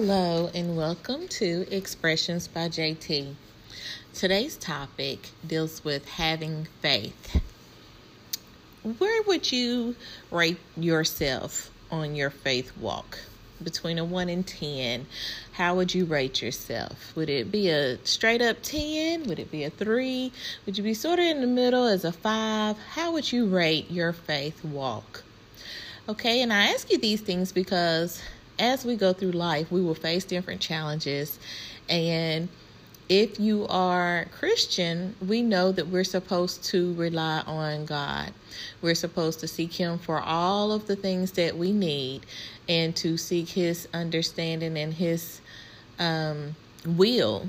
Hello, and welcome to Expressions by JT. Today's topic deals with having faith. Where would you rate yourself on your faith walk? Between a 1 and 10, how would you rate yourself? Would it be a straight up 10? Would it be a 3? Would you be sort of in the middle as a 5? How would you rate your faith walk? Okay, and I ask you these things because as we go through life, we will face different challenges. And if you are Christian, we know that we're supposed to rely on God. We're supposed to seek Him for all of the things that we need and to seek His understanding and His um, will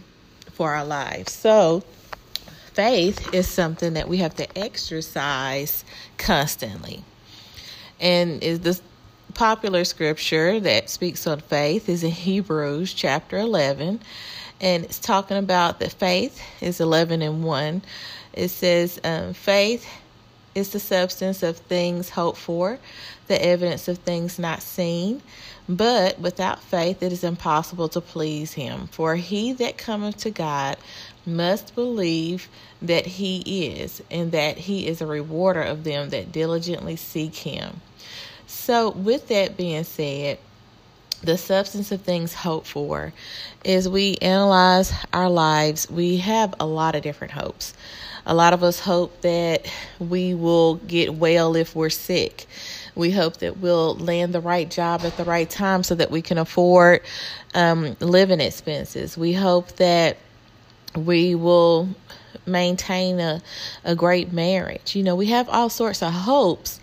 for our lives. So, faith is something that we have to exercise constantly. And is this popular scripture that speaks on faith is in Hebrews chapter 11, and it's talking about that faith is 11 and 1. It says, um, faith is the substance of things hoped for, the evidence of things not seen. But without faith it is impossible to please him. For he that cometh to God must believe that he is, and that he is a rewarder of them that diligently seek him. So, with that being said, the substance of things hoped for is we analyze our lives, we have a lot of different hopes. A lot of us hope that we will get well if we're sick. We hope that we'll land the right job at the right time so that we can afford um, living expenses. We hope that we will maintain a, a great marriage. You know, we have all sorts of hopes.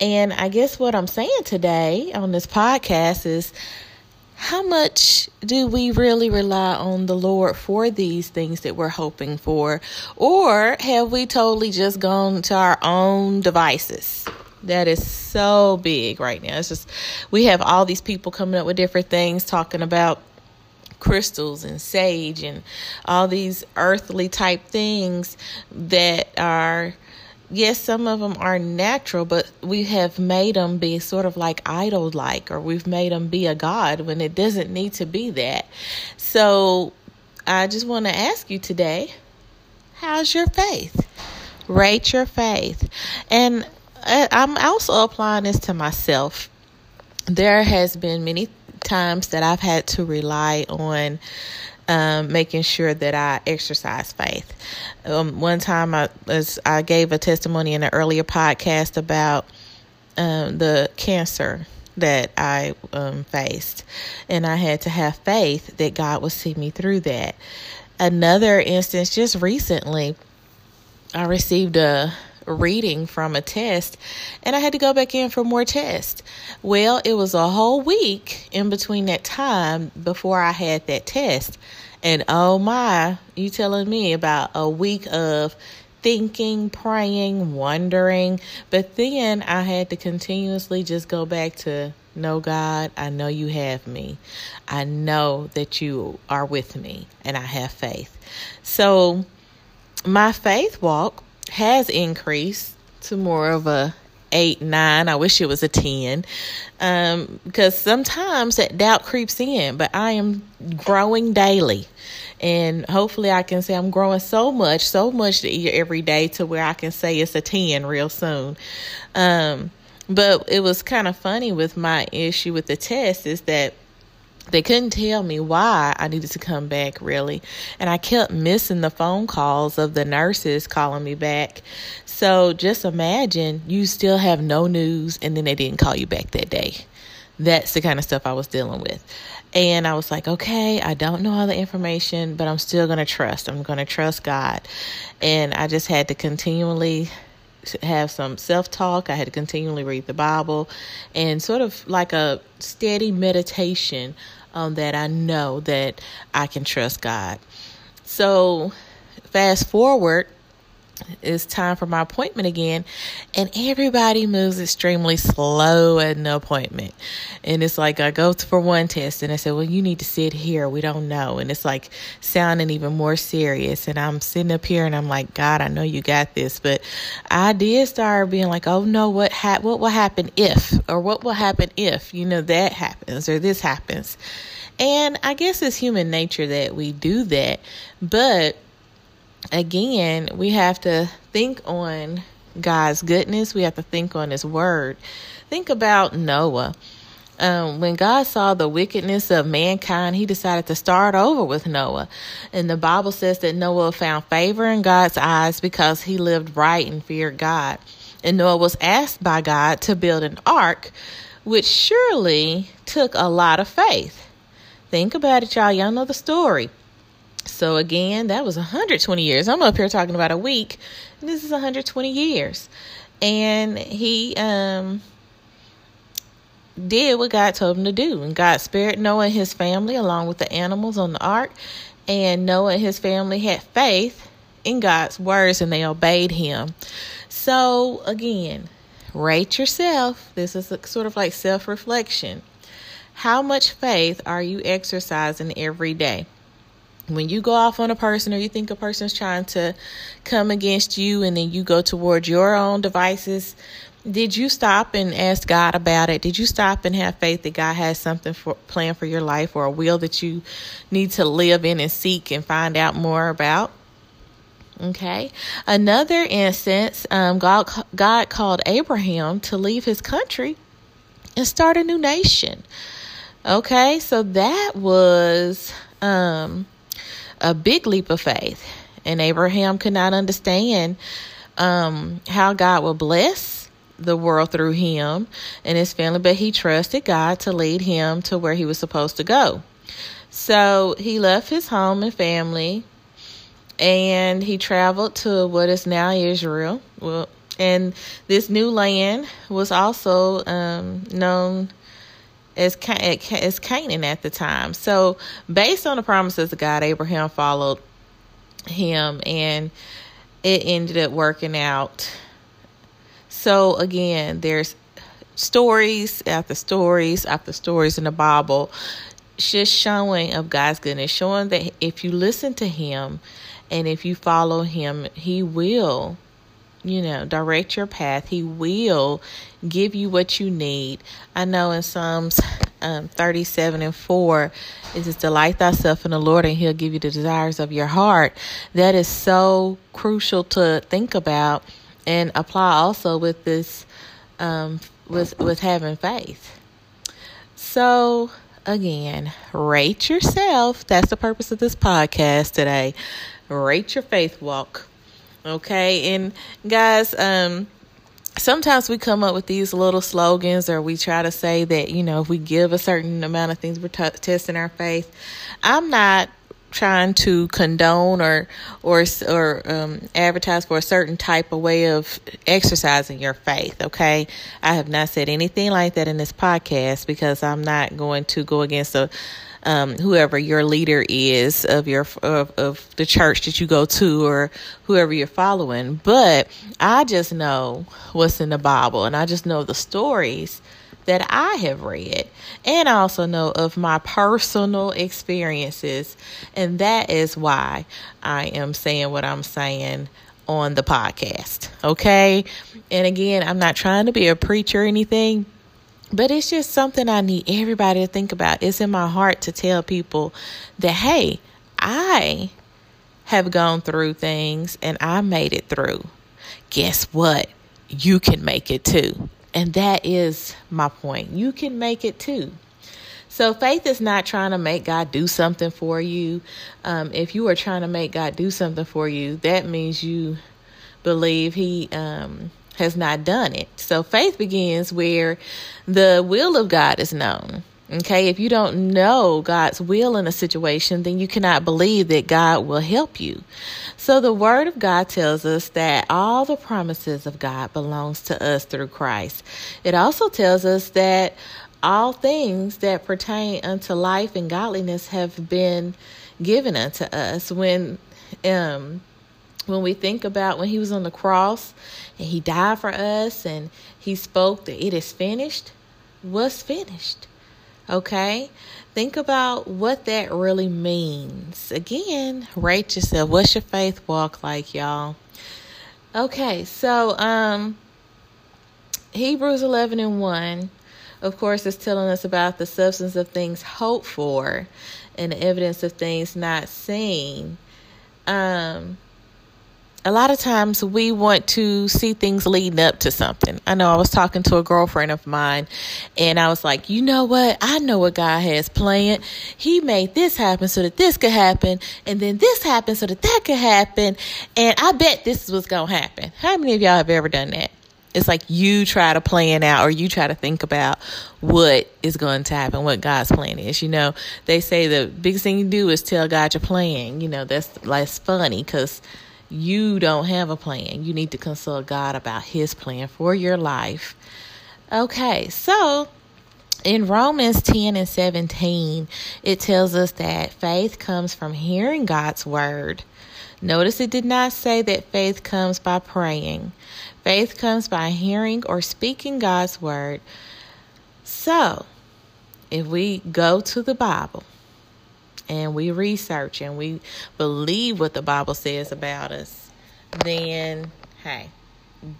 And I guess what I'm saying today on this podcast is how much do we really rely on the Lord for these things that we're hoping for? Or have we totally just gone to our own devices? That is so big right now. It's just, we have all these people coming up with different things talking about crystals and sage and all these earthly type things that are yes, some of them are natural, but we have made them be sort of like idol like, or we've made them be a god when it doesn't need to be that. So I just want to ask you today how's your faith? Rate your faith. And uh, I'm also applying this to myself. There has been many times that I've had to rely on um, making sure that I exercise faith. Um, one time I was I gave a testimony in an earlier podcast about um, the cancer that I um, faced, and I had to have faith that God would see me through that. Another instance, just recently, I received a reading from a test and I had to go back in for more tests. Well, it was a whole week in between that time before I had that test. And oh my, you telling me about a week of thinking, praying, wondering. But then I had to continuously just go back to no, God, I know you have me. I know that you are with me and I have faith. So my faith walk has increased to more of a eight, nine. I wish it was a 10. Um, because sometimes that doubt creeps in, but I am growing daily. And hopefully I can say I'm growing so much, so much every day to where I can say it's a 10 real soon. Um, but it was kind of funny with my issue with the test is that they couldn't tell me why I needed to come back, really. And I kept missing the phone calls of the nurses calling me back. So just imagine you still have no news and then they didn't call you back that day. That's the kind of stuff I was dealing with. And I was like, okay, I don't know all the information, but I'm still going to trust. I'm going to trust God. And I just had to continually have some self talk. I had to continually read the Bible and sort of like a steady meditation on that I know that I can trust God. So, fast forward it's time for my appointment again and everybody moves extremely slow at an appointment. And it's like i go for one test and i said well you need to sit here. We don't know. And it's like sounding even more serious. And i'm sitting up here and i'm like god i know you got this. But i did start being like oh no what ha- what will happen if or what will happen if you know that happens or this happens? And I guess it's human nature that we do that. But again, we have to think on God's goodness, we have to think on His word. Think about Noah. Um, when God saw the wickedness of mankind, he decided to start over with Noah. And the Bible says that Noah found favor in God's eyes because he lived right and feared God. And Noah was asked by God to build an ark, which surely took a lot of faith. Think about it, y'all. Y'all know the story. So again, that was 120 years. I'm up here talking about a week, this is 120 years. And he um did what God told him to do. And God spared Noah and his family along with the animals on the ark. And Noah and his family had faith in God's words and they obeyed him. So, again, rate yourself. This is sort of like self reflection. How much faith are you exercising every day? When you go off on a person or you think a person's trying to come against you and then you go towards your own devices did you stop and ask God about it? Did you stop and have faith that God has something for planned for your life or a will that you need to live in and seek and find out more about? Okay. Another instance, um, God God called Abraham to leave his country and start a new nation. Okay, so that was um, a big leap of faith, and Abraham could not understand um, how God would bless the world through him and his family, but he trusted God to lead him to where he was supposed to go. So he left his home and family and he traveled to what is now Israel. Well, and this new land was also um, known as as Canaan at the time. So, based on the promises of God, Abraham followed him, and it ended up working out so again, there's stories after stories after stories in the Bible just showing of God's goodness, showing that if you listen to him and if you follow him, he will, you know, direct your path. He will give you what you need. I know in Psalms um, 37 and 4, it says, Delight thyself in the Lord, and he'll give you the desires of your heart. That is so crucial to think about and apply also with this um, with with having faith. So again, rate yourself. That's the purpose of this podcast today. Rate your faith walk. Okay, and guys, um, sometimes we come up with these little slogans or we try to say that you know if we give a certain amount of things we're t- testing our faith i'm not trying to condone or or or um, advertise for a certain type of way of exercising your faith. Okay, I have not said anything like that in this podcast because I'm not going to go against a. Um, whoever your leader is of your of, of the church that you go to or whoever you're following but i just know what's in the bible and i just know the stories that I have read and I also know of my personal experiences. And that is why I am saying what I'm saying on the podcast. Okay. And again, I'm not trying to be a preacher or anything, but it's just something I need everybody to think about. It's in my heart to tell people that, hey, I have gone through things and I made it through. Guess what? You can make it too. And that is my point. You can make it too. So faith is not trying to make God do something for you. Um, if you are trying to make God do something for you, that means you believe He um, has not done it. So faith begins where the will of God is known. Okay, if you don't know God's will in a situation, then you cannot believe that God will help you. So the word of God tells us that all the promises of God belongs to us through Christ. It also tells us that all things that pertain unto life and godliness have been given unto us when um when we think about when he was on the cross and he died for us and he spoke that it is finished was finished Okay? Think about what that really means. Again, rate yourself. What's your faith walk like, y'all? Okay, so um Hebrews 11 and 1 of course, is telling us about the substance of things hoped for and the evidence of things not seen. Um, a lot of times we want to see things leading up to something. I know I was talking to a girlfriend of mine and I was like, you know what? I know what God has planned. He made this happen so that this could happen. And then this happened so that that could happen. And I bet this is what's going to happen. How many of y'all have ever done that? It's like you try to plan out or you try to think about what is going to happen, what God's plan is. You know, they say the biggest thing you do is tell God your plan. You know, that's, that's funny because you don't have a plan. You need to consult God about His plan for your life. Okay, so in Romans 10 and 17, it tells us that faith comes from hearing God's word. Notice it did not say that faith comes by praying. Faith comes by hearing or speaking God's word. So, if we go to the Bible and we research and we believe what the Bible says about us, then hey,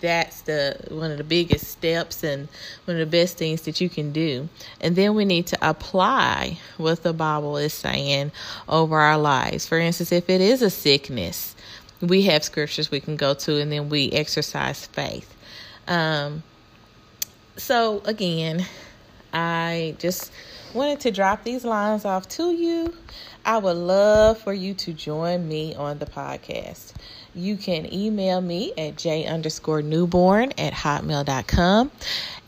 that's the one of the biggest steps and one of the best things that you can do. And then we need to apply what the Bible is saying over our lives. For instance, if it is a sickness, we have scriptures we can go to and then we exercise faith. Um, so, again, I just wanted to drop these lines off to you. I would love for you to join me on the podcast. You can email me at j underscore newborn at hotmail.com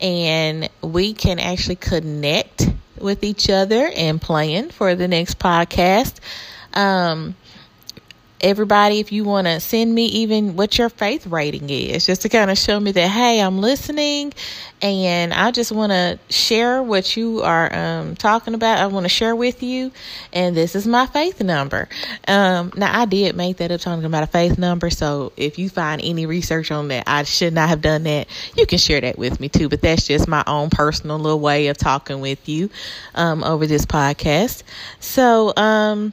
and we can actually connect with each other and plan for the next podcast. Um, everybody, if you want to send me even what your faith rating is, just to kind of show me that, hey, I'm listening and I just want to share what you are um, talking about. I want to share with you, and this is my faith number. Um, now, I did make that up talking about a faith number, so if you find any research on that, I should not have done that. You can share that with me too, but that's just my own personal little way of talking with you um, over this podcast. So, um,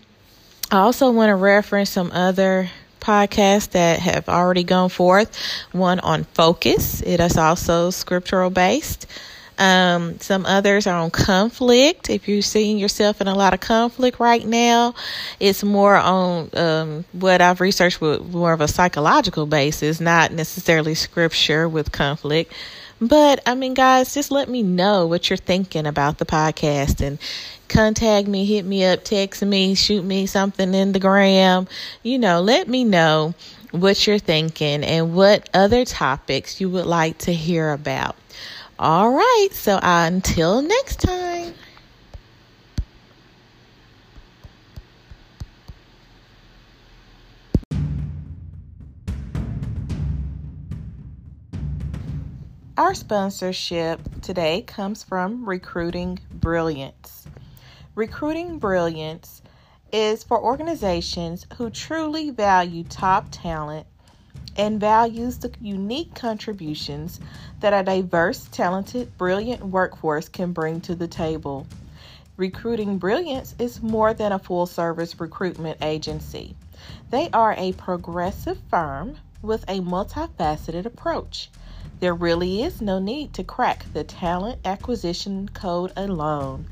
I also want to reference some other podcasts that have already gone forth. One on focus, it is also scriptural based. Um, some others are on conflict. If you're seeing yourself in a lot of conflict right now, it's more on um, what I've researched with more of a psychological basis, not necessarily scripture with conflict. But I mean, guys, just let me know what you're thinking about the podcast and contact me, hit me up, text me, shoot me something in the gram. You know, let me know what you're thinking and what other topics you would like to hear about. All right, so until next time. Our sponsorship today comes from Recruiting Brilliance. Recruiting Brilliance is for organizations who truly value top talent and values the unique contributions that a diverse, talented, brilliant workforce can bring to the table. Recruiting Brilliance is more than a full service recruitment agency. They are a progressive firm with a multifaceted approach. There really is no need to crack the talent acquisition code alone.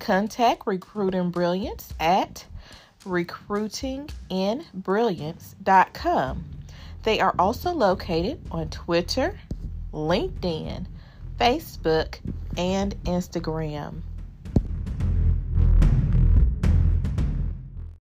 Contact Recruiting Brilliance at recruitinginbrilliance.com. They are also located on Twitter, LinkedIn, Facebook, and Instagram.